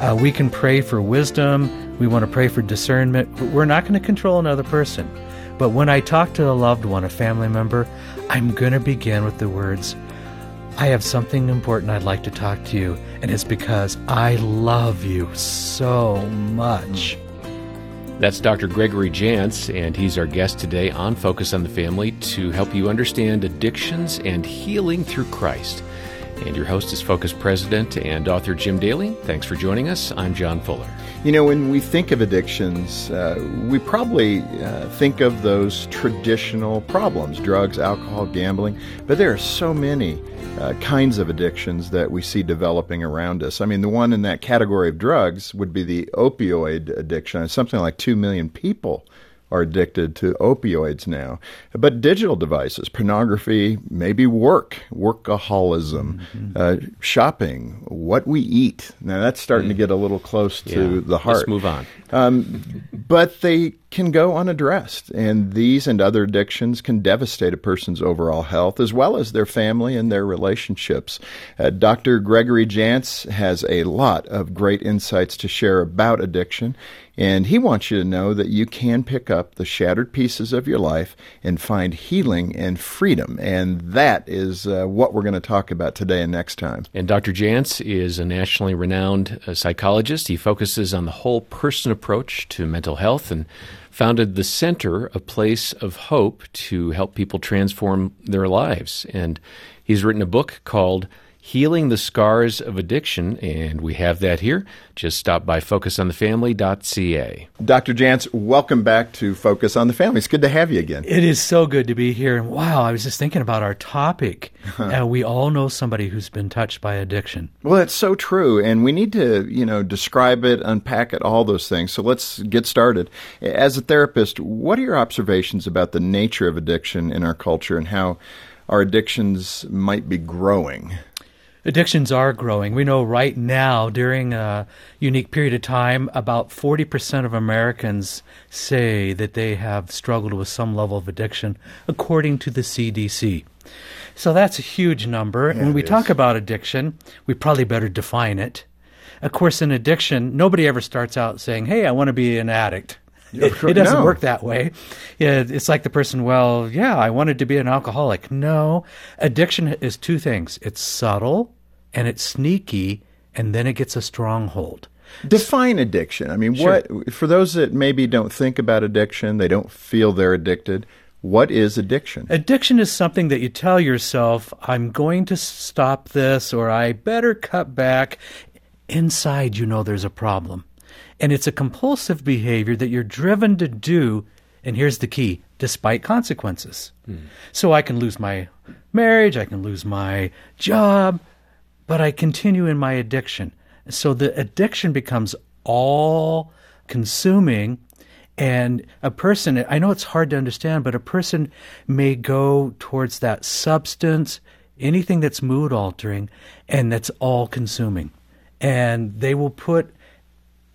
Uh, we can pray for wisdom. We want to pray for discernment. We're not going to control another person. But when I talk to a loved one, a family member, I'm going to begin with the words, I have something important I'd like to talk to you, and it's because I love you so much. That's Dr. Gregory Jantz, and he's our guest today on Focus on the Family to help you understand addictions and healing through Christ. And your host is Focus President and author Jim Daly. Thanks for joining us. I'm John Fuller. You know, when we think of addictions, uh, we probably uh, think of those traditional problems drugs, alcohol, gambling, but there are so many uh, kinds of addictions that we see developing around us. I mean, the one in that category of drugs would be the opioid addiction. Something like 2 million people are addicted to opioids now. But digital devices, pornography, maybe work, workaholism, mm-hmm. uh, shopping, what we eat. Now that's starting mm. to get a little close to yeah. the heart. Let's move on. Um, but they can go unaddressed, and these and other addictions can devastate a person's overall health as well as their family and their relationships. Uh, Dr. Gregory Jantz has a lot of great insights to share about addiction. And he wants you to know that you can pick up the shattered pieces of your life and find healing and freedom. And that is uh, what we're going to talk about today and next time. And Dr. Jantz is a nationally renowned uh, psychologist. He focuses on the whole person approach to mental health and founded the Center, a place of hope to help people transform their lives. And he's written a book called Healing the Scars of Addiction, and we have that here. Just stop by focusonthefamily.ca. Dr. Jantz, welcome back to Focus on the Family. It's good to have you again. It is so good to be here. Wow, I was just thinking about our topic. uh, we all know somebody who's been touched by addiction. Well, that's so true. And we need to, you know, describe it, unpack it, all those things. So let's get started. As a therapist, what are your observations about the nature of addiction in our culture and how our addictions might be growing? Addictions are growing. We know right now, during a unique period of time, about 40% of Americans say that they have struggled with some level of addiction, according to the CDC. So that's a huge number. Yeah, when we talk about addiction, we probably better define it. Of course, in addiction, nobody ever starts out saying, Hey, I want to be an addict. It, it, doesn't no. work that way. it's like the person, well, yeah, I wanted to be an alcoholic. No, addiction is two things it's subtle and it's sneaky, and then it gets a stronghold. Define addiction. I mean, sure. what for those that maybe don't think about addiction, they don't feel they're addicted. What is addiction? Addiction is something that you tell yourself, I'm going to stop this or I better cut back. Inside, you know there's a problem. And it's a compulsive behavior that you're driven to do. And here's the key despite consequences. Hmm. So I can lose my marriage, I can lose my job, but I continue in my addiction. So the addiction becomes all consuming. And a person, I know it's hard to understand, but a person may go towards that substance, anything that's mood altering, and that's all consuming. And they will put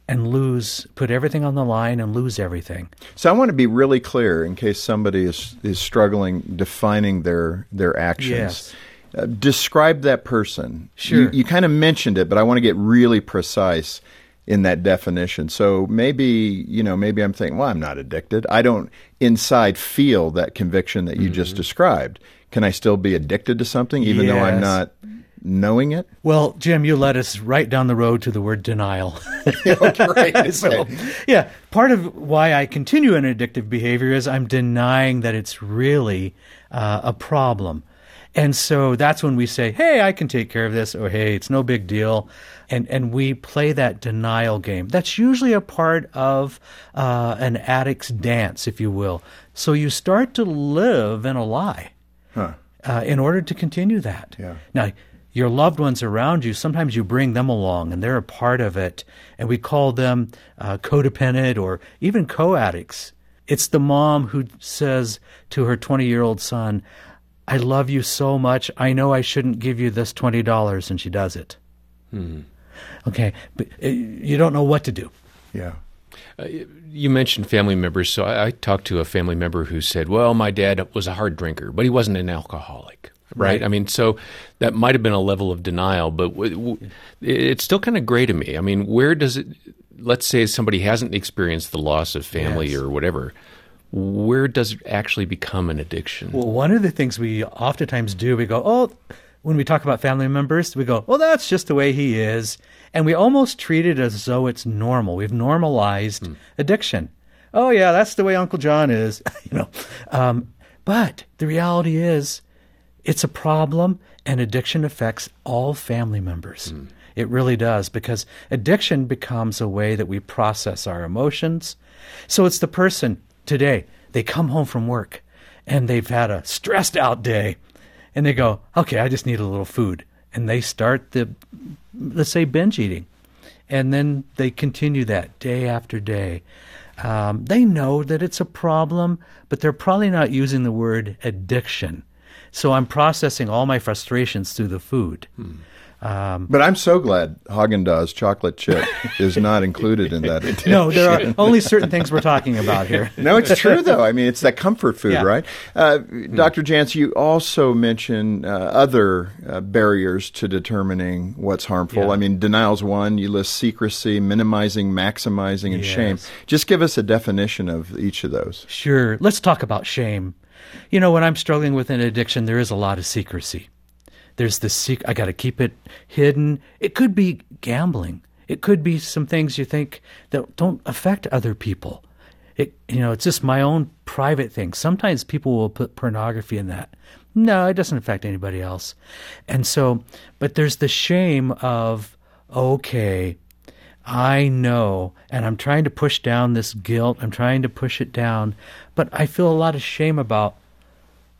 and lose, put everything on the line and lose everything. So I want to be really clear in case somebody is, is struggling defining their, their actions. Yes uh, describe that person. Sure. You, you kind of mentioned it, but I want to get really precise in that definition. So maybe, you know, maybe I'm thinking, well, I'm not addicted. I don't inside feel that conviction that you mm-hmm. just described. Can I still be addicted to something even yes. though I'm not knowing it? Well, Jim, you led us right down the road to the word denial. okay. so, yeah, part of why I continue an addictive behavior is I'm denying that it's really uh, a problem. And so that's when we say, hey, I can take care of this, or hey, it's no big deal. And, and we play that denial game. That's usually a part of uh, an addict's dance, if you will. So you start to live in a lie huh. uh, in order to continue that. Yeah. Now, your loved ones around you, sometimes you bring them along and they're a part of it. And we call them uh, codependent or even co addicts. It's the mom who says to her 20 year old son, I love you so much. I know I shouldn't give you this $20, and she does it. Hmm. Okay, but uh, you don't know what to do. Yeah. Uh, you mentioned family members, so I, I, talked to a family member who said, "Well, my dad was a hard drinker, but he wasn't an alcoholic." Right? right. I mean, so that might have been a level of denial, but w- w- it's still kind of gray to me. I mean, where does it? Let's say somebody hasn't experienced the loss of family yes. or whatever. Where does it actually become an addiction? Well, one of the things we oftentimes do, we go, "Oh." When we talk about family members, we go, well, that's just the way he is and we almost treat it as though it's normal. We've normalized mm. addiction. Oh yeah, that's the way Uncle John is, you know. Um, but the reality is, it's a problem, and addiction affects all family members. Mm. It really does because addiction becomes a way that we process our emotions. So it's the person today. They come home from work and they've had a stressed out day, and they go, "Okay, I just need a little food." and they start the let's say binge eating and then they continue that day after day um, they know that it's a problem but they're probably not using the word addiction so i'm processing all my frustrations through the food hmm. Um, but I'm so glad Haagen Dazs chocolate chip is not included in that. Addiction. No, there are only certain things we're talking about here. no, it's true though. I mean, it's that comfort food, yeah. right? Uh. Dr. Jantz, you also mention uh, other uh, barriers to determining what's harmful. Yeah. I mean, denial's one. You list secrecy, minimizing, maximizing, and yes. shame. Just give us a definition of each of those. Sure. Let's talk about shame. You know, when I'm struggling with an addiction, there is a lot of secrecy. There's the secret. I got to keep it hidden. It could be gambling. It could be some things you think that don't affect other people. It, you know, it's just my own private thing. Sometimes people will put pornography in that. No, it doesn't affect anybody else. And so, but there's the shame of, okay, I know, and I'm trying to push down this guilt. I'm trying to push it down, but I feel a lot of shame about,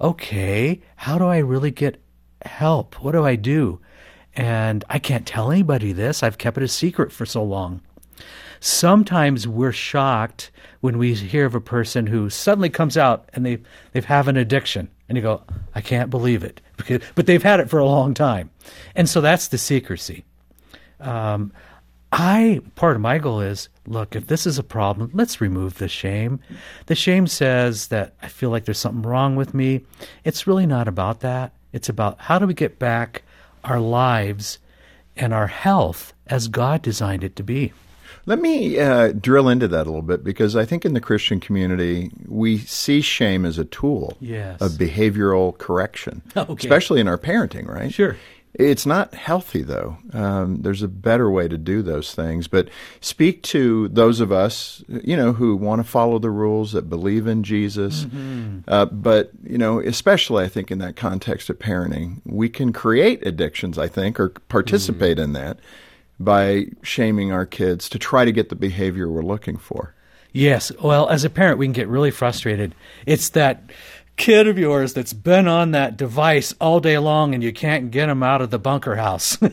okay, how do I really get help. What do I do? And I can't tell anybody this. I've kept it a secret for so long. Sometimes we're shocked when we hear of a person who suddenly comes out and they they have an addiction, and you go, "I can't believe it," but they've had it for a long time, and so that's the secrecy. Um, I part of my goal is look, if this is a problem, let's remove the shame. The shame says that I feel like there's something wrong with me. It's really not about that. It's about how do we get back our lives and our health as God designed it to be. Let me uh, drill into that a little bit because I think in the Christian community, we see shame as a tool yes. of behavioral correction, okay. especially in our parenting, right? Sure. It's not healthy, though. Um, there's a better way to do those things. But speak to those of us, you know, who want to follow the rules, that believe in Jesus. Mm-hmm. Uh, but, you know, especially I think in that context of parenting, we can create addictions, I think, or participate mm-hmm. in that by shaming our kids to try to get the behavior we're looking for. Yes. Well, as a parent, we can get really frustrated. It's that kid of yours that's been on that device all day long and you can't get him out of the bunker house.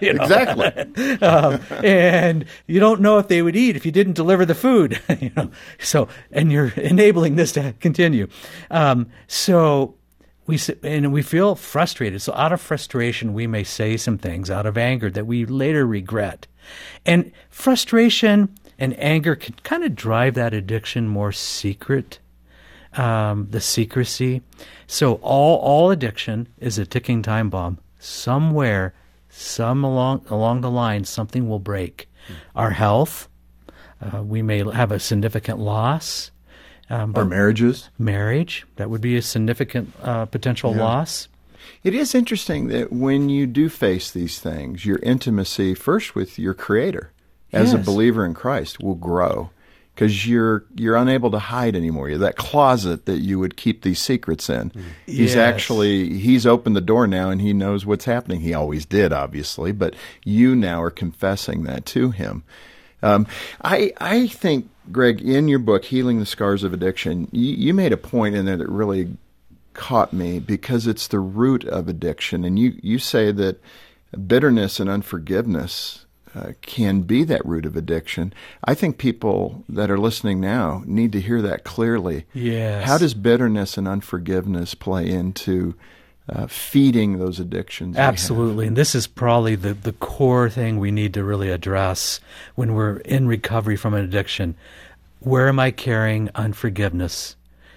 Exactly. um, and you don't know if they would eat if you didn't deliver the food. you know, so and you're enabling this to continue. Um, so we and we feel frustrated. So out of frustration, we may say some things out of anger that we later regret. And frustration and anger can kind of drive that addiction more secret um, the secrecy. So all all addiction is a ticking time bomb. Somewhere, some along along the line, something will break. Mm-hmm. Our health, uh, we may have a significant loss. Um, Our marriages, marriage that would be a significant uh, potential yeah. loss. It is interesting that when you do face these things, your intimacy first with your Creator as yes. a believer in Christ will grow because you're you're unable to hide anymore. You're that closet that you would keep these secrets in. Mm. He's actually he's opened the door now and he knows what's happening. He always did, obviously, but you now are confessing that to him. Um, I I think Greg, in your book, Healing the Scars of Addiction, you, you made a point in there that really caught me because it's the root of addiction. And you, you say that bitterness and unforgiveness uh, can be that root of addiction. I think people that are listening now need to hear that clearly. Yes. How does bitterness and unforgiveness play into uh, feeding those addictions? Absolutely. And this is probably the, the core thing we need to really address when we're in recovery from an addiction. Where am I carrying unforgiveness?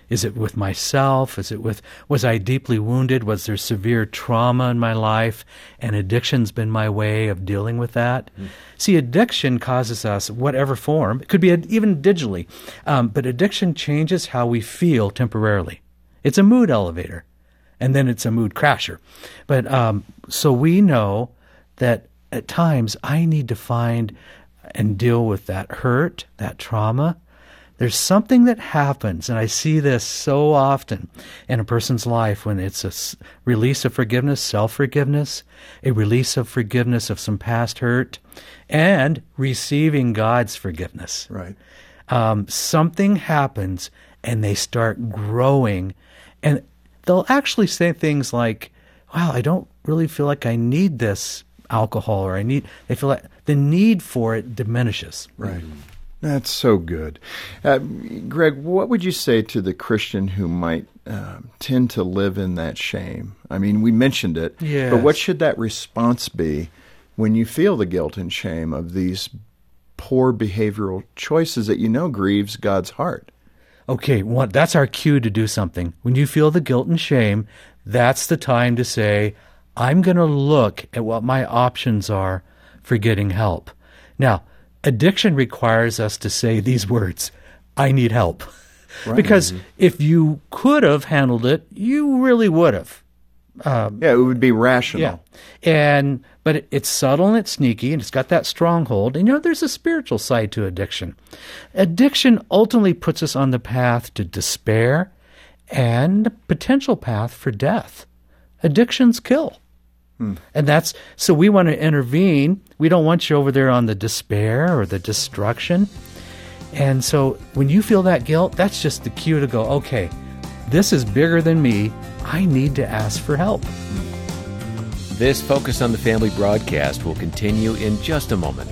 Is it with myself? Is it with, was I deeply wounded? Was there severe trauma in my life? And addiction's been my way of dealing with that. See, addiction causes us, whatever form, it could be even digitally, um, but addiction changes how we feel temporarily. It's a mood elevator, and then it's a mood crasher. But um, so we know that at times I need to find and deal with that hurt, that trauma, there's something that happens, and I see this so often in a person's life when it's a release of forgiveness, self forgiveness, a release of forgiveness of some past hurt, and receiving God's forgiveness. Right. Um, something happens, and they start growing, and they'll actually say things like, "Wow, I don't really feel like I need this alcohol, or I need." They feel like the need for it diminishes. Right. That's so good. Uh, Greg, what would you say to the Christian who might um, tend to live in that shame? I mean, we mentioned it, but what should that response be when you feel the guilt and shame of these poor behavioral choices that you know grieves God's heart? Okay, one, that's our cue to do something. When you feel the guilt and shame, that's the time to say, I'm going to look at what my options are for getting help. Now, addiction requires us to say these words I need help. Because mm-hmm. if you could have handled it, you really would have. Um, yeah, it would be rational. Yeah. And but it, it's subtle and it's sneaky and it's got that stronghold. And you know, there's a spiritual side to addiction. Addiction ultimately puts us on the path to despair and potential path for death. Addictions kill. And that's so we want to intervene. We don't want you over there on the despair or the destruction. And so when you feel that guilt, that's just the cue to go, okay, this is bigger than me. I need to ask for help. This Focus on the Family broadcast will continue in just a moment.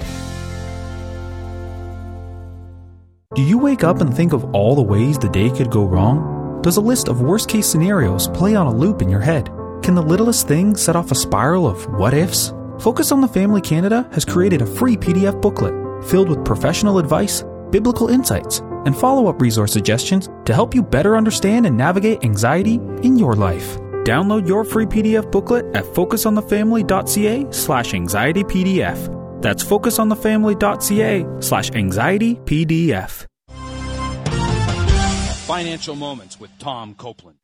Do you wake up and think of all the ways the day could go wrong? Does a list of worst case scenarios play on a loop in your head? Can the littlest thing set off a spiral of what ifs? Focus on the Family Canada has created a free PDF booklet filled with professional advice, biblical insights, and follow up resource suggestions to help you better understand and navigate anxiety in your life. Download your free PDF booklet at focusonthefamily.ca slash anxietypdf. That's focusonthefamily.ca slash anxietypdf. Financial Moments with Tom Copeland.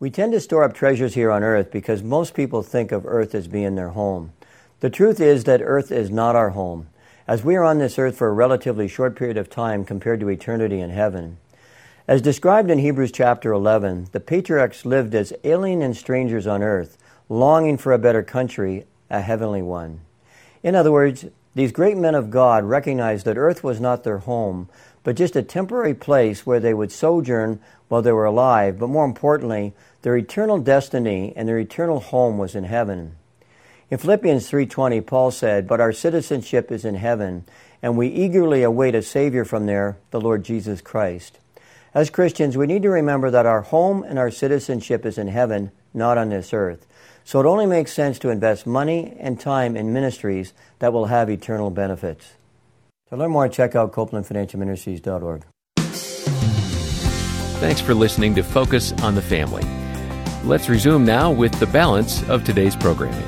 We tend to store up treasures here on earth because most people think of earth as being their home. The truth is that earth is not our home, as we are on this earth for a relatively short period of time compared to eternity in heaven. As described in Hebrews chapter 11, the patriarchs lived as alien and strangers on earth, longing for a better country, a heavenly one. In other words, these great men of God recognized that earth was not their home, but just a temporary place where they would sojourn while they were alive, but more importantly, their eternal destiny and their eternal home was in heaven. In Philippians 3:20, Paul said, "But our citizenship is in heaven, and we eagerly await a savior from there, the Lord Jesus Christ." As Christians, we need to remember that our home and our citizenship is in heaven, not on this earth. So it only makes sense to invest money and time in ministries that will have eternal benefits. To learn more, check out CopelandFinancialMinistries.org. Thanks for listening to Focus on the Family. Let's resume now with the balance of today's programming.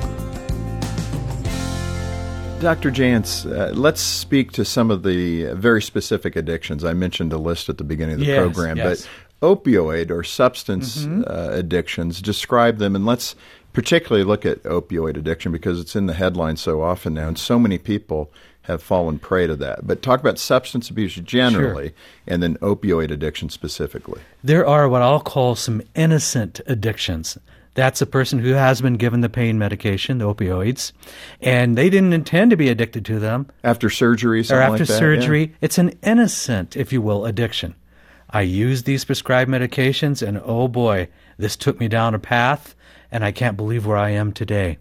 Dr. Jantz, uh, let's speak to some of the very specific addictions. I mentioned a list at the beginning of the Yes, program, yes. but opioid or substance uh, addictions, describe them, and let's particularly look at opioid addiction because it's in the headlines so often now, and so many people have fallen prey to that. But talk about substance abuse generally, and then opioid addiction specifically. There are what I'll call some innocent addictions. That's a person who has been given the pain medication, the opioids, and they didn't intend to be addicted to them. After surgery, or after like that, yeah. surgery. It's an innocent, if you will, addiction. I used these prescribed medications, and oh boy, this took me down a path, and I can't believe where I am today.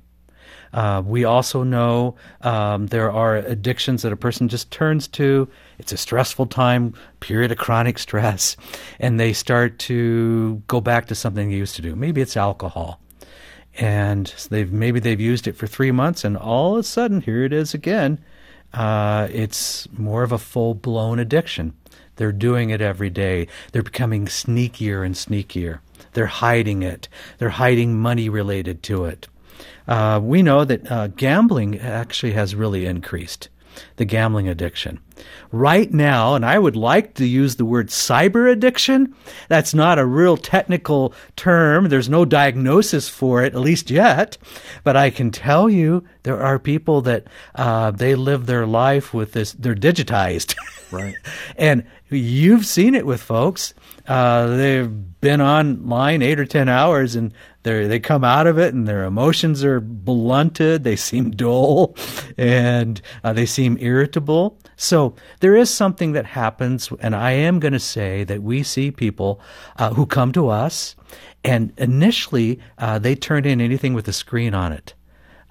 Uh, we also know um, there are addictions that a person just turns to. It's a stressful time, period of chronic stress, and they start to go back to something they used to do. Maybe it's alcohol, and they've maybe they've used it for three months, and all of a sudden here it is again. Uh, it's more of a full blown addiction. They're doing it every day. They're becoming sneakier and sneakier. They're hiding it. They're hiding money related to it. Uh, we know that uh, gambling actually has really increased the gambling addiction. Right now, and I would like to use the word cyber addiction. That's not a real technical term. There's no diagnosis for it, at least yet. But I can tell you there are people that uh, they live their life with this, they're digitized. Right. and you've seen it with folks. Uh, they've been online eight or 10 hours and they they come out of it and their emotions are blunted. They seem dull and uh, they seem irritable. So there is something that happens, and I am going to say that we see people uh, who come to us, and initially uh, they turn in anything with a screen on it.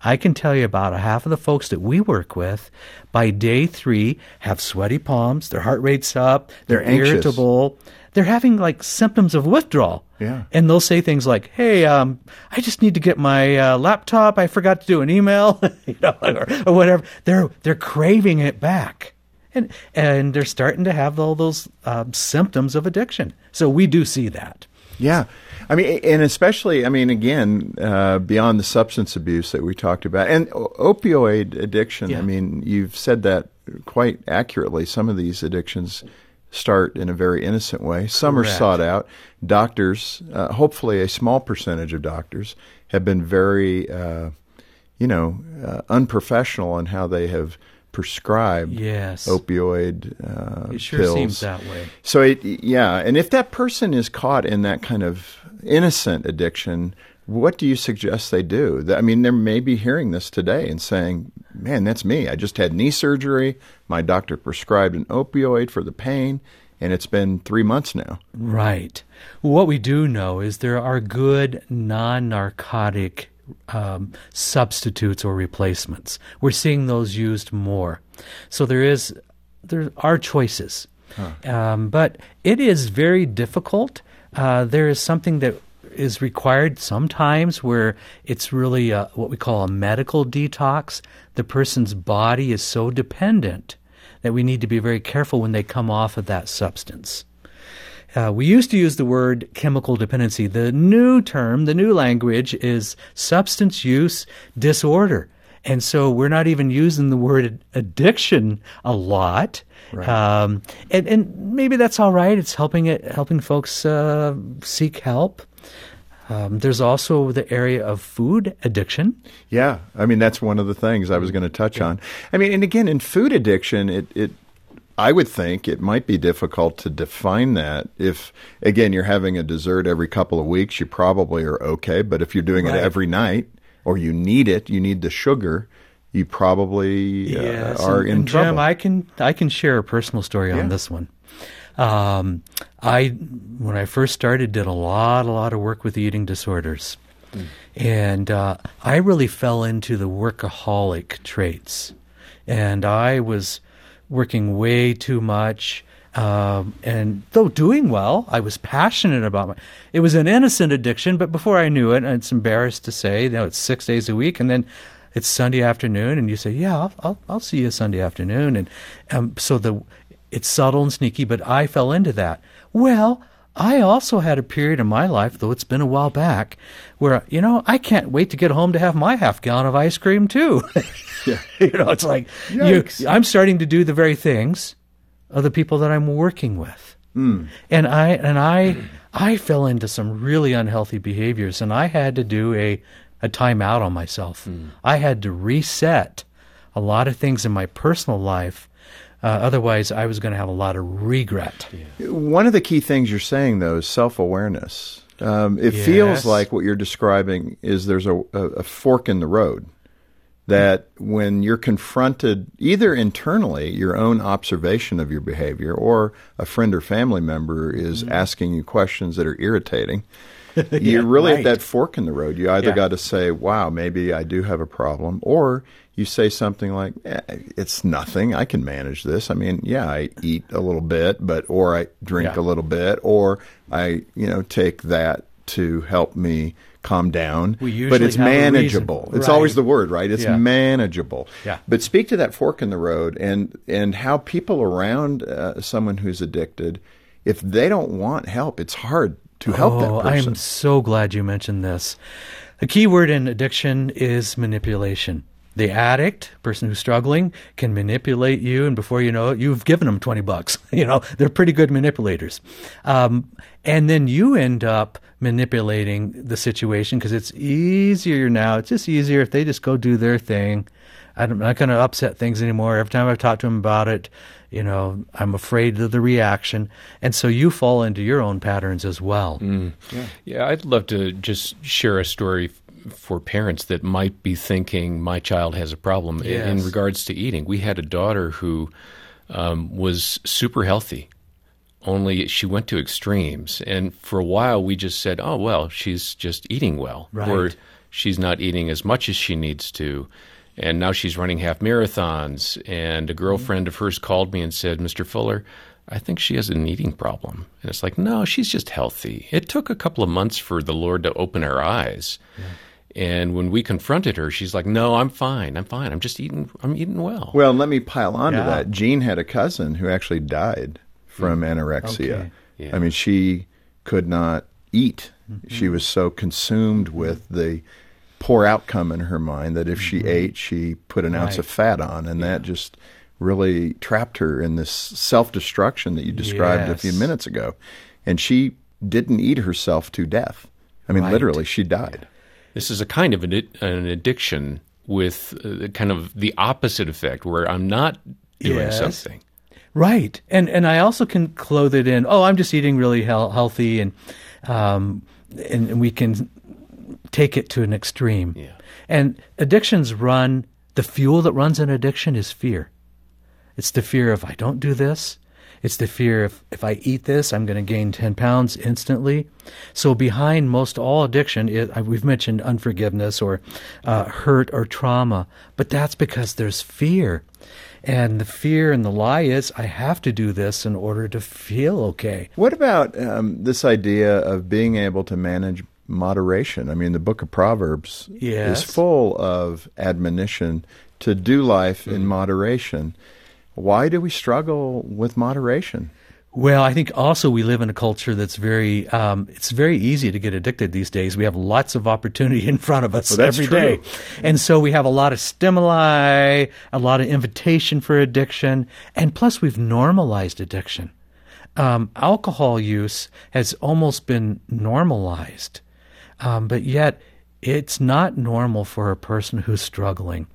I can tell you about a half of the folks that we work with by day three have sweaty palms, their heart rate's up, they're, They're anxious. irritable, they're having like symptoms of withdrawal. Yeah. And they'll say things like, "Hey, um, I just need to get my uh, laptop. I forgot to do an email, you know, or, or whatever." They're they're craving it back, and and they're starting to have all those um, symptoms of addiction. So we do see that. Yeah. I mean, and especially, I mean, again, uh, beyond the substance abuse that we talked about and opioid addiction. Yeah. I mean, you've said that quite accurately. Some of these addictions start in a very innocent way. Some are sought out. Doctors, uh, hopefully, a small percentage of doctors have been very, uh, you know, uh, unprofessional in how they have prescribed Yes. opioid uh, It sure pills. seems that way. So it, yeah, and if that person is caught in that kind of innocent addiction, what do you suggest they do? I mean, they may be hearing this today and saying, "Man, that's me. I just had knee surgery. My doctor prescribed an opioid for the pain, and it's been three months now." Right. What we do know is there are good non narcotic um, substitutes or replacements. We're seeing those used more. So there is there are choices. Um, but it is very difficult. Uh, there is something that is required sometimes where it's really a, what we call a medical detox. The person's body is so dependent that we need to be very careful when they come off of that substance. Uh, we used to use the word chemical dependency. The new term, the new language is substance use disorder. And so we're not even using the word addiction a lot. Um, and, and maybe that's all right. It's helping it, helping folks uh, seek help. Um, there's also the area of food addiction. Yeah, I mean that's one of the things I was going to touch on. I mean, and again, in food addiction, it it I would think it might be difficult to define that. If again you're having a dessert every couple of weeks, you probably are okay. But if you're doing Right. it every night, or you need it, you need the sugar, you probably uh, are and, in and trouble. Jim, I can I can share a personal story Yeah. on this one. Um, I when I first started did a lot a lot of work with eating disorders, and uh, I really fell into the workaholic traits, and I was working way too much. Um, and though doing well, I was passionate about my. It was an innocent addiction, but before I knew it, and it's embarrassed to say, you know, it's six days a week, and then it's Sunday afternoon, and you say, "Yeah, I'll I'll, I'll see you Sunday afternoon," and um, so the it's subtle and sneaky, but I fell into that. Well, I also had a period in my life, though it's been a while back, where you know I can't wait to get home to have my half gallon of ice cream too. Yeah. you know, it's like you, I'm starting to do the very things of the people that I'm working with, hmm. and I and I I fell into some really unhealthy behaviors, and I had to do a a timeout on myself. Hmm. I had to reset a lot of things in my personal life. Uh, otherwise, I was going to have a lot of regret. One of the key things you're saying, though, is self awareness. Um, it feels like what you're describing is there's a, a, a fork in the road. that when you're confronted either internally, your own observation of your behavior, or a friend or family member is Mm-hmm. asking you questions that are irritating, you're really right. at that fork in the road. You either Yeah. got to say, wow, maybe I do have a problem, or you say something like, eh, it's nothing. I can manage this. I mean, yeah, I eat a little bit, but, or I drink Yeah. a little bit, or I, you know, take that to help me calm down. We but it's a manageable. It's Right. always the word, right? It's Yeah. manageable. Yeah. But speak to that fork in the road and and how people around uh, someone who's addicted, if they don't want help, it's hard to help oh, that person. I'm so glad you mentioned this. The key word in addiction is manipulation. The addict, person who's struggling, can manipulate you, and before you know it, you've given them 20 bucks. You know, they're pretty good manipulators. Um, and then you end up manipulating the situation because it's easier now. It's just easier if they just go do their thing. I'm not going to upset things anymore. Every time I've talked to them about it, you know, I'm afraid of the reaction. And so you fall into your own patterns as well. Yeah, I'd love to just share a story f- for parents that might be thinking my child has a problem i- in Yes. regards to eating. We had a daughter who um, was super healthy, only she went to extremes. And for a while, we just said, oh, well, she's just eating well, or she's not eating as much as she needs to. And now she's running half marathons. And a girlfriend of hers called me and said, Mr. Fuller, I think she has an eating problem. And it's like, no, she's just healthy. It took a couple of months for the Lord to open her eyes. And when we confronted her, she's like, no, I'm fine. I'm fine. I'm just eating, I'm eating well. well, let me pile on to Yeah. that. Jean had a cousin who actually died from mm. anorexia. Okay. Yeah. I mean, she could not eat. Mm-hmm. She was so consumed mm-hmm. with the poor outcome in her mind that if she mm-hmm. ate, she put an ounce Right. of fat on, and that just really trapped her in this self destruction that you described a few minutes ago. And she didn't eat herself to death. I mean, Right. literally, she died. This is a kind of an, an addiction with uh, kind of the opposite effect, where I'm not doing Yes. something. Right, and and I also can clothe it in. Oh, I'm just eating really heal- healthy, and um, and, and we can take it to an extreme. Yeah. And addictions run. The fuel that runs an addiction is fear. It's the fear of I don't do this. It's the fear of if I eat this, I'm going to gain 10 pounds instantly. So behind most all addiction, uh, we've mentioned unforgiveness or uh, hurt or trauma, but that's because there's fear. And the fear and the lie is I have to do this in order to feel okay. What about um, this idea of being able to manage moderation? I mean, the book of Proverbs Yes. is full of admonition to do life in moderation. Why do we struggle with moderation? Well, I think also we live in a culture that's very, um, it's very easy to get addicted these days. We have lots of opportunity in front of us Well, every true. day. And so we have a lot of stimuli, a lot of invitation for addiction, and plus we've normalized addiction. Um, alcohol use has almost been normalized, um, but yet it's not normal for a person who's struggling.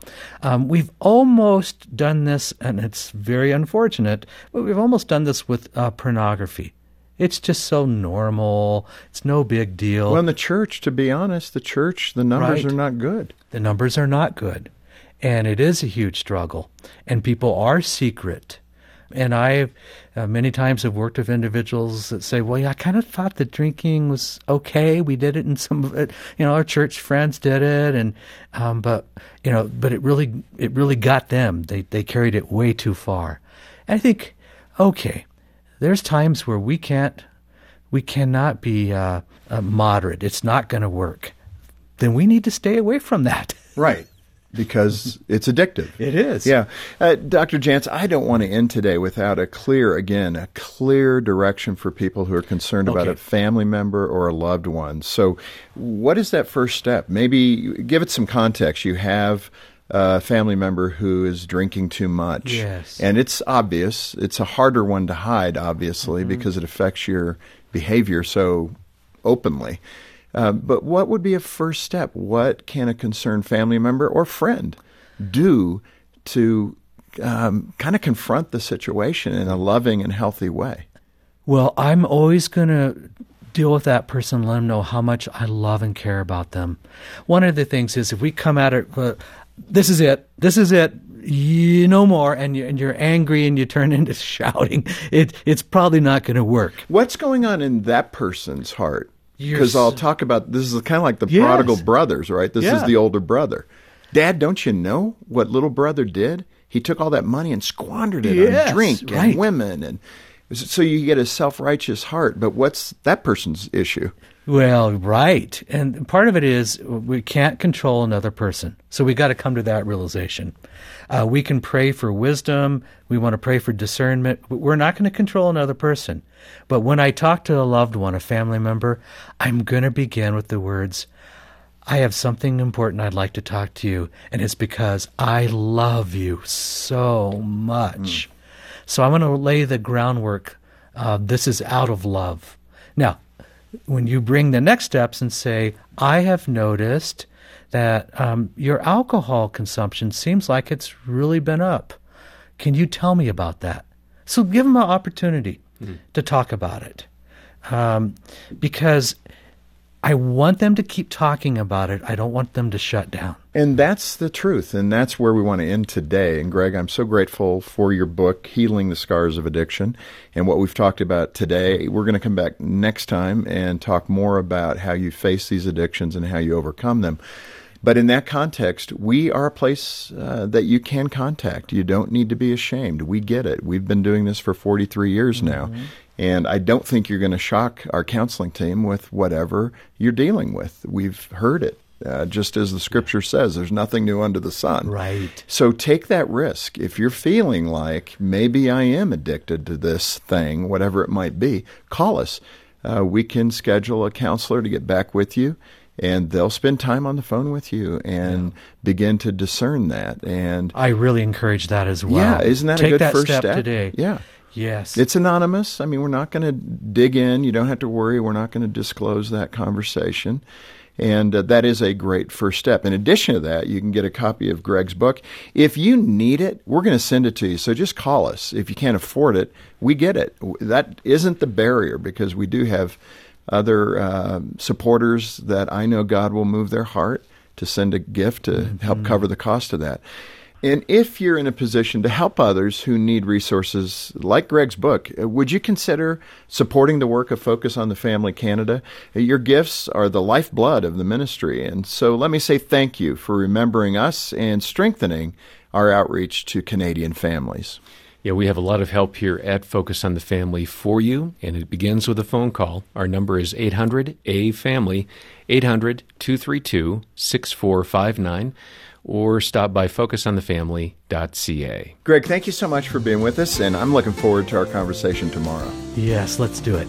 Um, we've almost done this, and it's very unfortunate, but we've almost done this with uh, pornography. It's just so normal. It's no big deal. Well, in the church, to be honest, the church, the numbers Right. are not good. the numbers are not good and it is a huge struggle and people are secret and i uh, many times have worked with individuals that say well yeah i kind of thought the drinking was okay. We did it and some of it. You know our church friends did it and um, but you know but it really it really got them. They they carried it way too far. And i think okay there's times where we can't we cannot be uh, uh, moderate. It's not going to work. Then we need to stay away from that. Right. Because it's addictive. It is. Yeah. Uh, Dr. Jantz, I don't want to end today without a clear, again, a clear direction for people who are concerned about a family member or a loved one. So, what is that first step? Maybe give it some context. You have a family member who is drinking too much. Yes. And it's obvious. It's a harder one to hide, obviously, Mm-hmm. because it affects your behavior so openly. Uh, but what would be a first step? What can a concerned family member or friend do to um, kind of confront the situation in a loving and healthy way? Well, I'm always going to deal with that person, let them know how much I love and care about them. One of the things is if we come at it, uh, this is it. This is it. You no more, and, you, and you're angry and you turn into shouting. It, it's probably not going to work. What's going on in that person's heart? Because I'll talk about this is kind of like the Yes. prodigal brothers, right? This is the older brother. Dad, don't you know what little brother did? He took all that money and squandered it Yes, on drink right. and women, and so you get a self righteous heart. But what's that person's issue? Well, right. And part of it is we can't control another person. So we got to come to that realization. Uh, we can pray for wisdom. We want to pray for discernment. We're not going to control another person. But when I talk to a loved one, a family member, I'm going to begin with the words, I have something important I'd like to talk to you. And it's because I love you so much. So I'm going to lay the groundwork. Uh, this is out of love. Now, when you bring the next steps and say, I have noticed that um, your alcohol consumption seems like it's really been up. Can you tell me about that? So give them an opportunity to talk about it. Um, because I want them to keep talking about it. I don't want them to shut down. And that's the truth. And that's where we want to end today. And Greg, I'm so grateful for your book, Healing the Scars of Addiction, and what we've talked about today. We're going to come back next time and talk more about how you face these addictions and how you overcome them. But in that context, we are a place uh, that you can contact. You don't need to be ashamed. We get it. We've been doing this for 43 years now. And I don't think you're going to shock our counseling team with whatever you're dealing with. We've heard it. Uh, just as the scripture says, there's nothing new under the sun. Right. So take that risk. If you're feeling like maybe I am addicted to this thing, whatever it might be, call us. Uh, we can schedule a counselor to get back with you, and they'll spend time on the phone with you and begin to discern that. And I really encourage that as well. yeah, isn't that Take a good that first step, step today? Yeah. Yes. It's anonymous. I mean, we're not going to dig in. You don't have to worry. We're not going to disclose that conversation. And uh, that is a great first step. In addition to that, you can get a copy of Greg's book. If you need it, we're going to send it to you. So just call us. If you can't afford it, we get it. That isn't the barrier because we do have other uh, supporters that I know God will move their heart to send a gift to help cover the cost of that. And if you're in a position to help others who need resources like Greg's book, uh, would you consider supporting the work of Focus on the Family Canada? Uh, Your gifts are the lifeblood of the ministry. And so let me say thank you for remembering us and strengthening our outreach to Canadian families. Yeah, we have a lot of help here at Focus on the Family for you, and it begins with a phone call. Our number is 800 A Family, 800 232 6459, or stop by focusonthefamily.ca. Greg, thank you so much for being with us, and I'm looking forward to our conversation tomorrow. yes, let's do it.